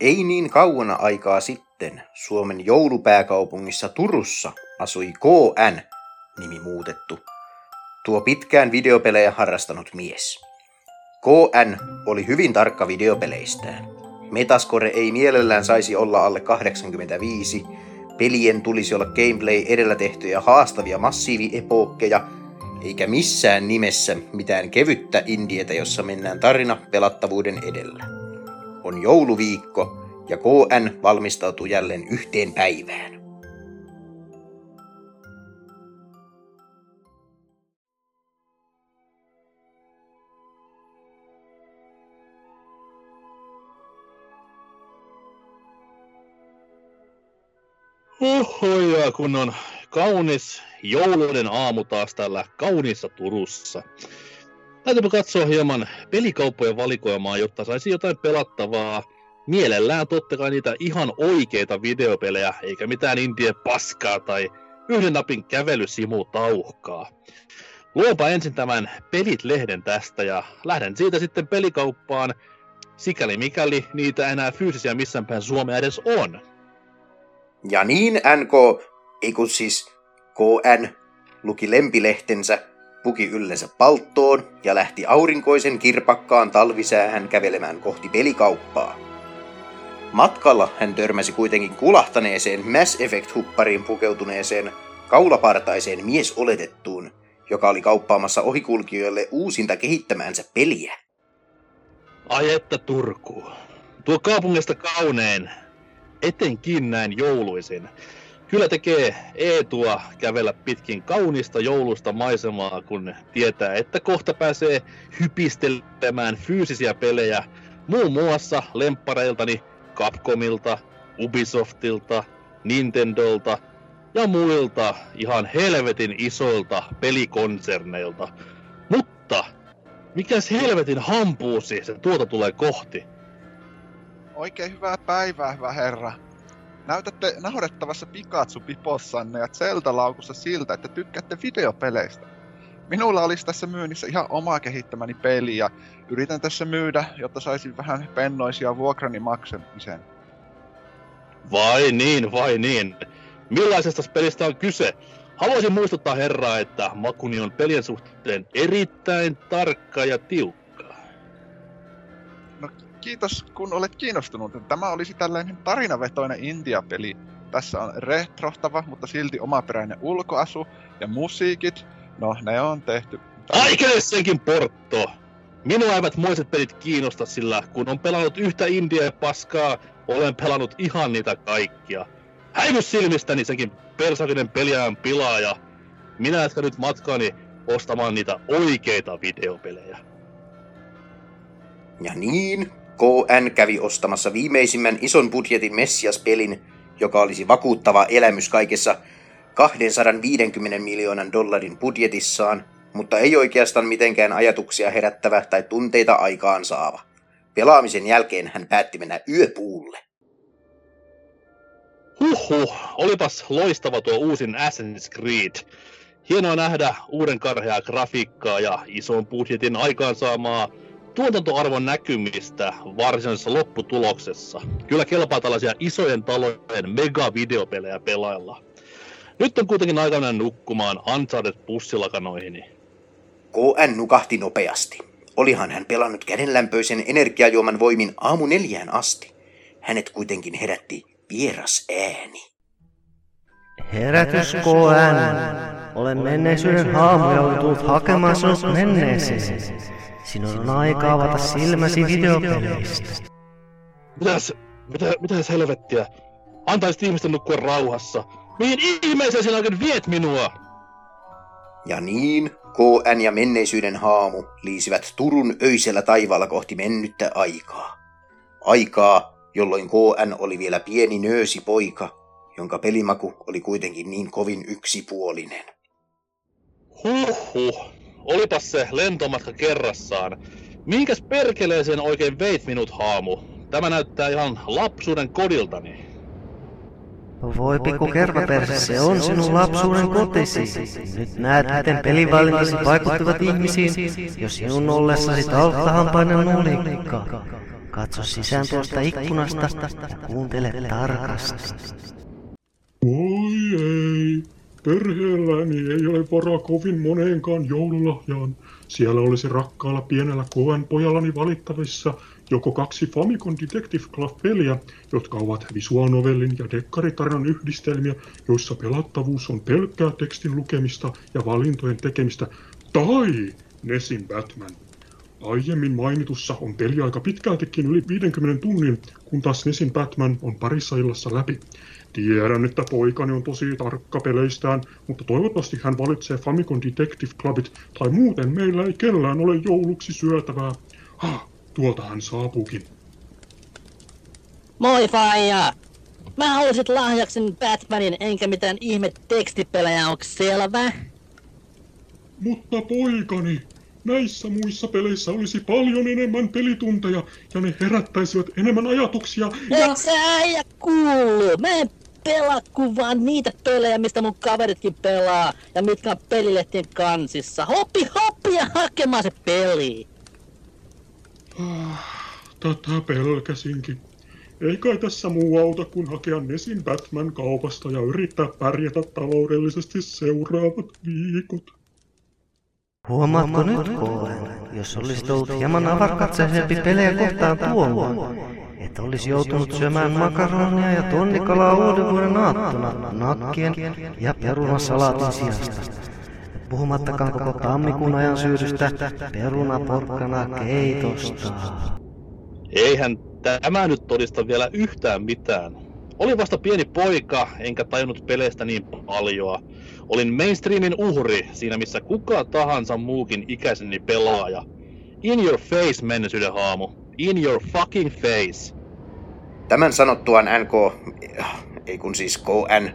Ei niin kauana aikaa sitten Suomen joulupääkaupungissa Turussa asui KN, nimi muutettu. Tuo pitkään videopelejä harrastanut mies. KN oli hyvin tarkka videopeleistään. Metascore ei mielellään saisi olla alle 85, pelien tulisi olla gameplay edellä tehtyjä haastavia massiiviepookkeja, eikä missään nimessä mitään kevyttä indietä, jossa mennään tarina pelattavuuden edellä. On jouluviikko ja KN valmistautuu jälleen yhteen päivään. Ohoja, kun on kaunis jouluinen aamu taas täällä kauniissa Turussa. Täytyypä katsoa hieman pelikauppojen valikoimaa, jotta saisi jotain pelattavaa. Mielellään totta kai niitä ihan oikeita videopelejä, eikä mitään indie paskaa tai yhden napin kävelysimu tauhkaa. Luopa ensin tämän Pelit-lehden tästä ja lähden siitä sitten pelikauppaan, sikäli mikäli niitä enää fyysisiä missään päin Suomea edes on. Ja niin NK, ei kun siis KN, luki lempilehtensä, puki yllensä palttoon ja lähti aurinkoisen kirpakkaan talvisäähän kävelemään kohti pelikauppaa. Matkalla hän törmäsi kuitenkin kulahtaneeseen Mass Effect-huppariin pukeutuneeseen kaulapartaiseen miesoletettuun, joka oli kauppaamassa ohikulkijoille uusinta kehittämäänsä peliä. Ai että Turku. Tuo kaupungista kaunein, etenkin näin jouluisin. Kyllä tekee Eetua kävellä pitkin kaunista joulusta maisemaa, kun tietää, että kohta pääsee hypistelemään fyysisiä pelejä muun muassa lemppareiltani Capcomilta, Ubisoftilta, Nintendolta ja muilta ihan helvetin isoilta pelikonserneilta. Mutta mikäs helvetin hampuusi se tuota tulee kohti? Oikein hyvää päivää, hyvä herra. Näytätte naurettavassa Pikachu-pipossanne ja Zelda-laukussa siltä, että tykkäätte videopeleistä. Minulla olisi tässä myynnissä ihan oma kehittämäni peli ja yritän tässä myydä, jotta saisin vähän pennoisia vuokrani maksamisen. Vai niin, vai niin. Millaisesta pelistä on kyse? Haluaisin muistuttaa herraa, että makuni on pelien suhteen erittäin tarkka ja tiukka. Kiitos kun olet kiinnostunut. Tämä olisi tällainen tarinavetoinen India-peli. Tässä on retrohtava, mutta silti omaperäinen ulkoasu ja musiikit. No, ne on tehty. Aikele senkin portto! Minua eivät muiset pelit kiinnosta, sillä kun on pelannut yhtä India paskaa, olen pelannut ihan niitä kaikkia. Häivy silmistäni sekin persakinen peliään pilaaja. Minä jatkan nyt matkaani ostamaan niitä oikeita videopelejä. Ja niin, KN kävi ostamassa viimeisimmän ison budjetin Messias-pelin, joka olisi vakuuttava elämys kaikessa 250 miljoonan dollarin budjetissaan, mutta ei oikeastaan mitenkään ajatuksia herättävä tai tunteita aikaan saava. Pelaamisen jälkeen hän päätti mennä yöpuulle. Huhhuh, olipas loistava tuo uusin Assassin's Creed. Hienoa nähdä uuden karheaa grafiikkaa ja ison budjetin aikaansaamaa tuotantoarvon näkymistä varsinaisessa lopputuloksessa. Kyllä kelpaa tällaisia isojen talojen mega-videopelejä pelailla. Nyt on kuitenkin aikana nukkumaan Uncharted pussilakanoihini. KN nukahti nopeasti. Olihan hän pelannut kädenlämpöisen energiajuoman voimin aamu neljään asti. Hänet kuitenkin herätti vieras ääni. Herätys KN. Olen menneisyyden haamu ja olen tullut hakemaan sinut menneeseen. Sinun on aika avata silmäsi videopeleistä. Mitäs, mitä, mitäs helvettiä? Antaisit ihmisten nukkua rauhassa. Mihin ihmeeseen sinä oikein viet minua? Ja niin KN ja menneisyyden haamu liisivät Turun öisellä taivaalla kohti mennyttä aikaa. Aikaa, jolloin KN oli vielä pieni nöösi poika, jonka pelimaku oli kuitenkin niin kovin yksipuolinen. Huhhuh, olipas se lentomatka kerrassaan. Minkäs perkeleeseen oikein veit minut haamu? Tämä näyttää ihan lapsuuden kodiltani. Voi pikku kervaperse, se on sinun lapsuuden kotisi. Nyt näet, miten pelivalintasi vaikuttavat ihmisiin, jos sinun ollessasi talttahampainen nulikka. Katso sisään tuosta ikkunasta ja kuuntele tarkasti. Voi ei. Perheelläni ei ole varaa kovin moneenkaan joululahjaan. Siellä olisi rakkaalla pienellä koen pojallani valittavissa joko kaksi Famicom Detective Club-peliä, jotka ovat visuaanovellin ja dekkaritarinan yhdistelmiä, joissa pelattavuus on pelkkää tekstin lukemista ja valintojen tekemistä, tai Nesin Batman. Aiemmin mainitussa on peli aika pitkältikin yli 50 tunnin, kun taas Nesin Batman on parissa illassa läpi. Tiedän, että poikani on tosi tarkka peleistään, mutta toivottavasti hän valitsee Famicom Detective Clubit, tai muuten meillä ei kellään ole jouluksi syötävää. Ah, tuolta hän saapuukin. Moi faija! Mä haluaisin lahjaksen Batmanin enkä mitään ihme tekstipelejä, onks selvä? Mutta poikani, näissä muissa peleissä olisi paljon enemmän pelitunteja ja ne herättäisivät enemmän ajatuksia ja... Eikö sä äijä kuullu? Mä en pelaa kuin vaan niitä pelejä, mistä mun kaveritkin pelaa ja mitkä on pelilehtien kansissa. Hoppi hoppi ja hakemaan se peli! Tätä pelkäsinkin. Ei kai tässä muu auta kuin hakea Nesin Batman kaupasta ja yrittää pärjätä taloudellisesti seuraavat viikot. Huomaatko nyt, Cohen, jos olisit ollut hieman avaratkatsesempi pelejä kohtaan tuolloin, että olisi joutunut syömään makaronia ja tonnikalaa uuden vuoden aattona nakkien ja perunasalaatin sijasta. Puhumattakaan koko tammikuun ajan syydystä perunaporkkana keitosta. Eihän tämä nyt todista vielä yhtään mitään. Olin vasta pieni poika, enkä tajunnut peleistä niin paljoa. Olin mainstreamin uhri, siinä missä kuka tahansa muukin ikäiseni pelaaja. In your face, menneisyyden haamu. In your fucking face. Tämän sanottuaan NK, ei kun siis KN,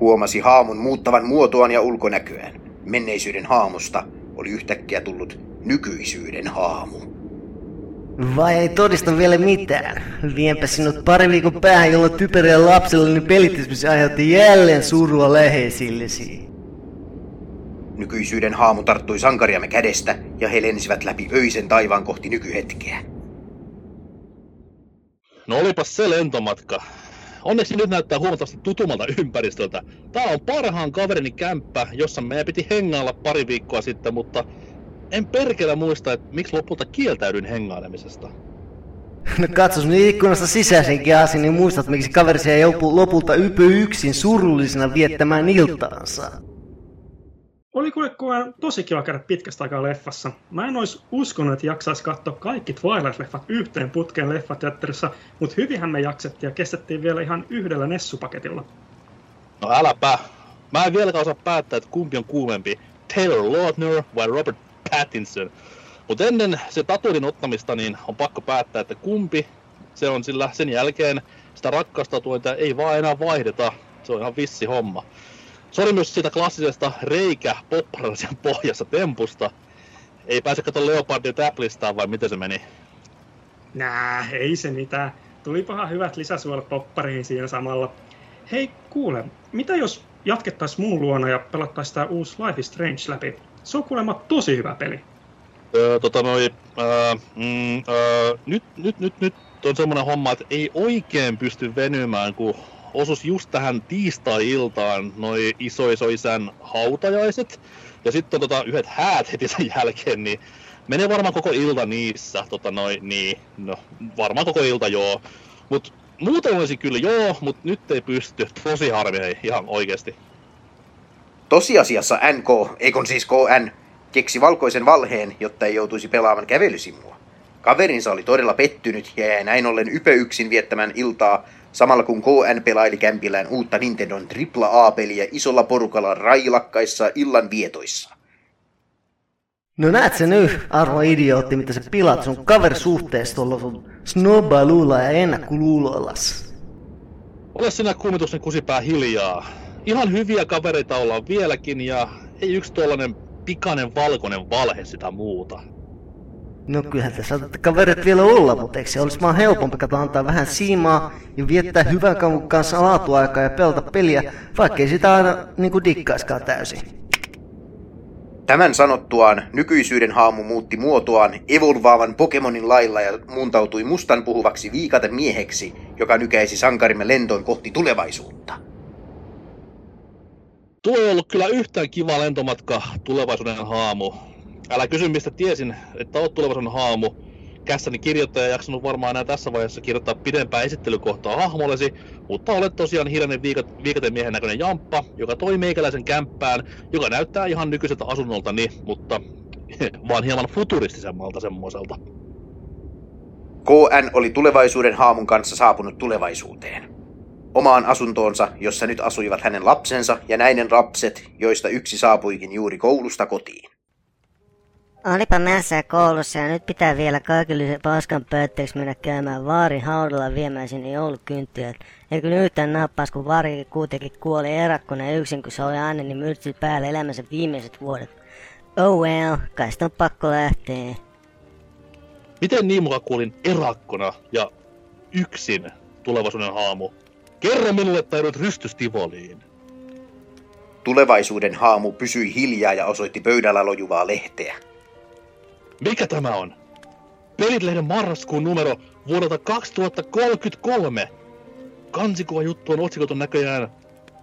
huomasi haamun muuttavan muotoaan ja ulkonäköään. Menneisyyden haamusta oli yhtäkkiä tullut nykyisyyden haamu. Vai ei todista vielä mitään? Vienpä sinut pari viikon päähän, jolloin typerillä lapsellani pelitysmys aiheutti jälleen surua läheisillesi. Nykyisyyden haamu tarttui sankariamme kädestä ja he lensivät läpi öisen taivaan kohti nykyhetkeä. No olipas se lentomatka. Onneksi nyt näyttää huomattavasti tutummalta ympäristöltä. Tää on parhaan kaverini kämppä, jossa meidän piti hengailla pari viikkoa sitten, mutta en perkele muista, että miksi lopulta kieltäydyin hengailemisesta. No katsos nyt ikkunasta sisäisenkin asian, niin muistat miksi kaverisi ei lopulta ypy yksin surullisena viettämään iltaansa. Oli kuule tosi kiva käydä pitkästä aikaa leffassa. Mä en olisi uskonut, että jaksaisi katsoa kaikki Twilight-leffat yhteen putkeen leffateatterissa, mutta hyvinhän me jaksettiin ja kestettiin vielä ihan yhdellä Nessupaketilla. No äläpä. Mä en vieläkään osaa päättää, että kumpi on kuumempi. Taylor Lautner vai Robert Pattinson. Mutta ennen se taturin ottamista, niin on pakko päättää, että kumpi se on, sillä sen jälkeen sitä rakkastatuinta ei vaan enää vaihdeta. Se on ihan vissi homma. Se oli myös siitä klassisesta reikä popparansian pohjassa tempusta. Ei pääse katsomaan Leopardin täplistaan vai miten se meni? Nää, ei se mitään. Tulipahan hyvät lisäsuolet poppariin siinä samalla. Hei, kuule, mitä jos jatkettaisiin mun luona ja pelattaisiin tää uusi Life is Strange läpi? Se on kuulemma tosi hyvä peli. Öö, tota noi, öö, mm, öö, nyt, nyt, nyt, nyt on semmonen homma, että ei oikein pysty venymään, kun osus just tähän tiistai-iltaan noi isoisoisän hautajaiset. Ja sitten on tota yhdet häät heti sen jälkeen, niin menee varmaan koko ilta niissä. Tota noi, niin, no, varmaan koko ilta joo. Mut muuten olisi kyllä joo, mut nyt ei pysty. Tosi harmi hei, ihan oikeesti. Tosiasiassa NK, eikon siis KN, keksi valkoisen valheen, jotta ei joutuisi pelaamaan kävelysimua. Kaverinsa oli todella pettynyt ja jäi näin ollen ypö yksin viettämään iltaa, samalla kun KN pelaili kämpillään uutta Nintendon AAA-peliä isolla porukalla railakkaissa illan vietoissa. No näet sen nyt, arvo idiootti, mitä sä pilat sun kaverisuhteessa tuolla sun snobbaluulla ja ennakkoluuloillas. Ole sinä kumituksen kusipää hiljaa. Ihan hyviä kavereita ollaan vieläkin ja ei yksi tuollainen pikainen valkoinen valhe sitä muuta. No kyllähän te saatatte kaverit vielä olla, mutta eikö se olisi vaan helpompi kato antaa vähän siimaa ja viettää hyvän kavun kanssa laatuaikaa ja pelata peliä, vaikkei sitä aina niinku dikkaiskaan täysin. Tämän sanottuaan nykyisyyden haamu muutti muotoaan evolvaavan Pokemonin lailla ja muuntautui mustan puhuvaksi viikatemieheksi, joka nykäisi sankarimme lentoon kohti tulevaisuutta. Tuo ei ollut kyllä yhtään kiva lentomatka tulevaisuuden haamu. Älä kysy mistä tiesin, että oot tulevaisuuden haamu. Kässäni kirjoittaja jaksanut varmaan enää tässä vaiheessa kirjoittaa pidempää esittelykohtaa hahmollesi, mutta olet tosiaan hiljainen viikat, viikatemiehen näköinen jamppa, joka toi meikäläisen kämppään, joka näyttää ihan nykyiseltä asunnoltani, mutta vaan hieman futuristisemmalta semmoiselta. KN oli tulevaisuuden haamun kanssa saapunut tulevaisuuteen. Omaan asuntoonsa, jossa nyt asuivat hänen lapsensa ja näiden lapset, joista yksi saapuikin juuri koulusta kotiin. Olipa mässä koulussa ja nyt pitää vielä kaikille paskan pötteeksi mennä käymään vaarin haudalla viemään sinne joulukynttilät. Eikö nyt yhtään nappas, kun vaari kuitenkin kuoli erakkona yksin, kun se oli aina niin myrtsyt päällä elämänsä viimeiset vuodet. Oh well, kai sitä on pakko lähteä. Miten niin muka kuulin erakkona ja yksin tulevaisuuden haamu? Kerro minulle, että joudut rystystivoliin. Tulevaisuuden haamu pysyi hiljaa ja osoitti pöydällä lojuvaa lehteä. Mikä tämä on? Pelitlehden marraskuun numero vuodelta 2033. Kansikuva juttu on otsikoitu näköjään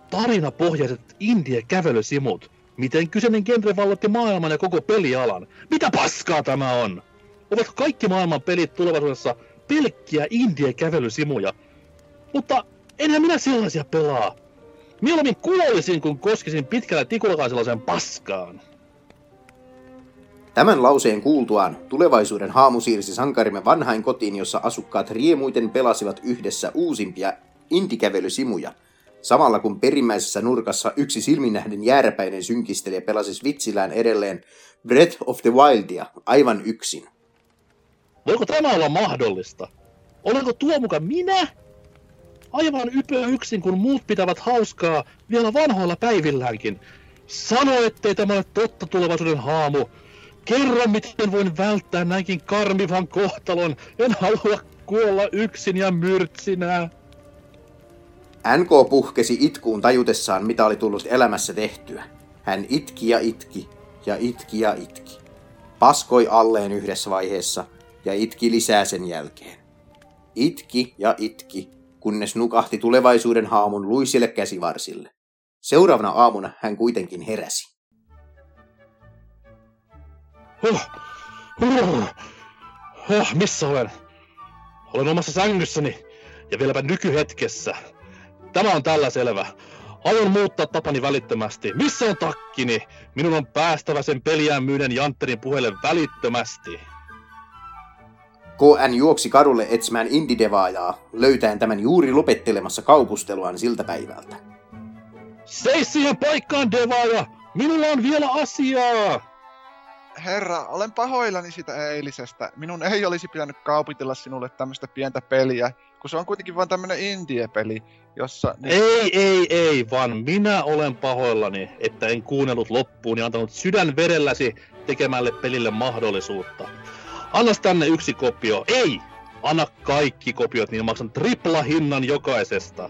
Tarinapohjaiset indie-kävelysimut. Miten kyseinen genre vallotti maailman ja koko pelialan. Mitä paskaa tämä on? Ovatko kaikki maailman pelit tulevaisuudessa pelkkiä indie-kävelysimuja? Mutta enhän minä sellaisia pelaa. Mieluummin kuolisin, kun koskisin pitkällä tikullakaisella sen paskaan. Tämän lauseen kuultuaan tulevaisuuden haamu siirsi sankarimme vanhain kotiin, jossa asukkaat riemuiten pelasivat yhdessä uusimpia indikävelysimuja, samalla kun perimmäisessä nurkassa yksi silminnähden jääräpäinen synkistelijä pelasi svitsillään edelleen Breath of the Wildia aivan yksin. Voiko tämä olla mahdollista? Olenko tuo muka minä? Aivan ypö yksin, kun muut pitävät hauskaa vielä vanhoilla päivilläänkin. Sano, ettei tämä ole totta tulevaisuuden haamu. Kerro, miten voin välttää näinkin karmivan kohtalon. En halua kuolla yksin ja myrtsinä. NK puhkesi itkuun tajutessaan, mitä oli tullut elämässä tehtyä. Hän itki ja itki, ja itki ja itki. Paskoi alleen yhdessä vaiheessa, ja itki lisää sen jälkeen. Itki ja itki, kunnes nukahti tulevaisuuden haamun luisille käsivarsille. Seuraavana aamuna hän kuitenkin heräsi. Huh. Huh. Huh. Missä olen? Olen omassa sängyssäni ja vieläpä nykyhetkessä. Tämä on tällä selvä. Aion muuttaa tapani välittömästi. Missä on takkini? Minun on päästävä sen peliään myyden Jantterin puheelle välittömästi. KN juoksi kadulle etsimään indidevaajaa, löytäen tämän juuri lopettelemassa kaupusteluaan siltä päivältä. Seis siihen paikkaan, devaaja! Minulla on vielä asiaa! Herra, olen pahoillani sitä eilisestä. Minun ei olisi pitänyt kaupitella sinulle tämmöistä pientä peliä, kun se on kuitenkin vain tämmönen indie-peli, jossa... Ei, ei, ei, vaan minä olen pahoillani, että en kuunnellut loppuun ja antanut sydänverelläsi tekemälle pelille mahdollisuutta. Anna tänne yksi kopio. Ei! Anna kaikki kopiot, niin maksan tripla hinnan jokaisesta.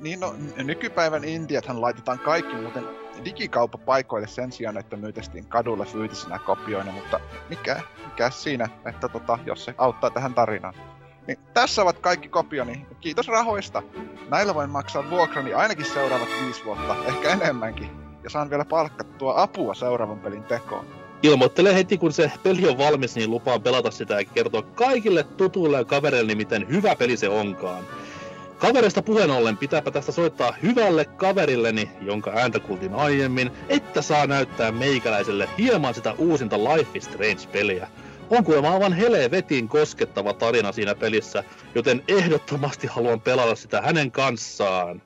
Niin no, nykypäivän indiathan laitetaan kaikki muuten digikauppapaikoille sen sijaan, että myytettiin kadulla fyysisenä kopioina, mutta mikä, mikä siinä, että tota, jos se auttaa tähän tarinaan. Niin tässä ovat kaikki kopioni. Kiitos rahoista. Näillä voin maksaa vuokrani ainakin seuraavat viisi vuotta, ehkä enemmänkin. Ja saan vielä palkkattua apua seuraavan pelin tekoon. Ilmoittele heti, kun se peli on valmis, niin lupaan pelata sitä ja kertoa kaikille tutuille ja kavereille, miten hyvä peli se onkaan. Kaverista puheen ollen pitääpä tästä soittaa hyvälle kaverilleni, jonka ääntä kuultiin aiemmin, että saa näyttää meikäläiselle hieman sitä uusinta Life is Strange-peliä. On kuulemma aivan helvetin koskettava tarina siinä pelissä, joten ehdottomasti haluan pelata sitä hänen kanssaan.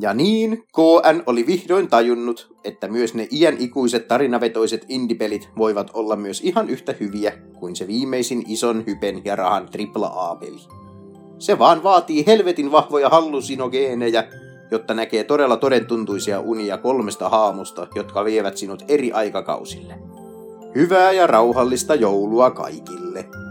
Ja niin, KN oli vihdoin tajunnut, että myös ne iän ikuiset tarinavetoiset indipelit voivat olla myös ihan yhtä hyviä kuin se viimeisin ison hypen ja rahan AAA-peli. Se vaan vaatii helvetin vahvoja hallusinogeenejä, jotta näkee todella todentuntuisia unia kolmesta haamusta, jotka vievät sinut eri aikakausille. Hyvää ja rauhallista joulua kaikille!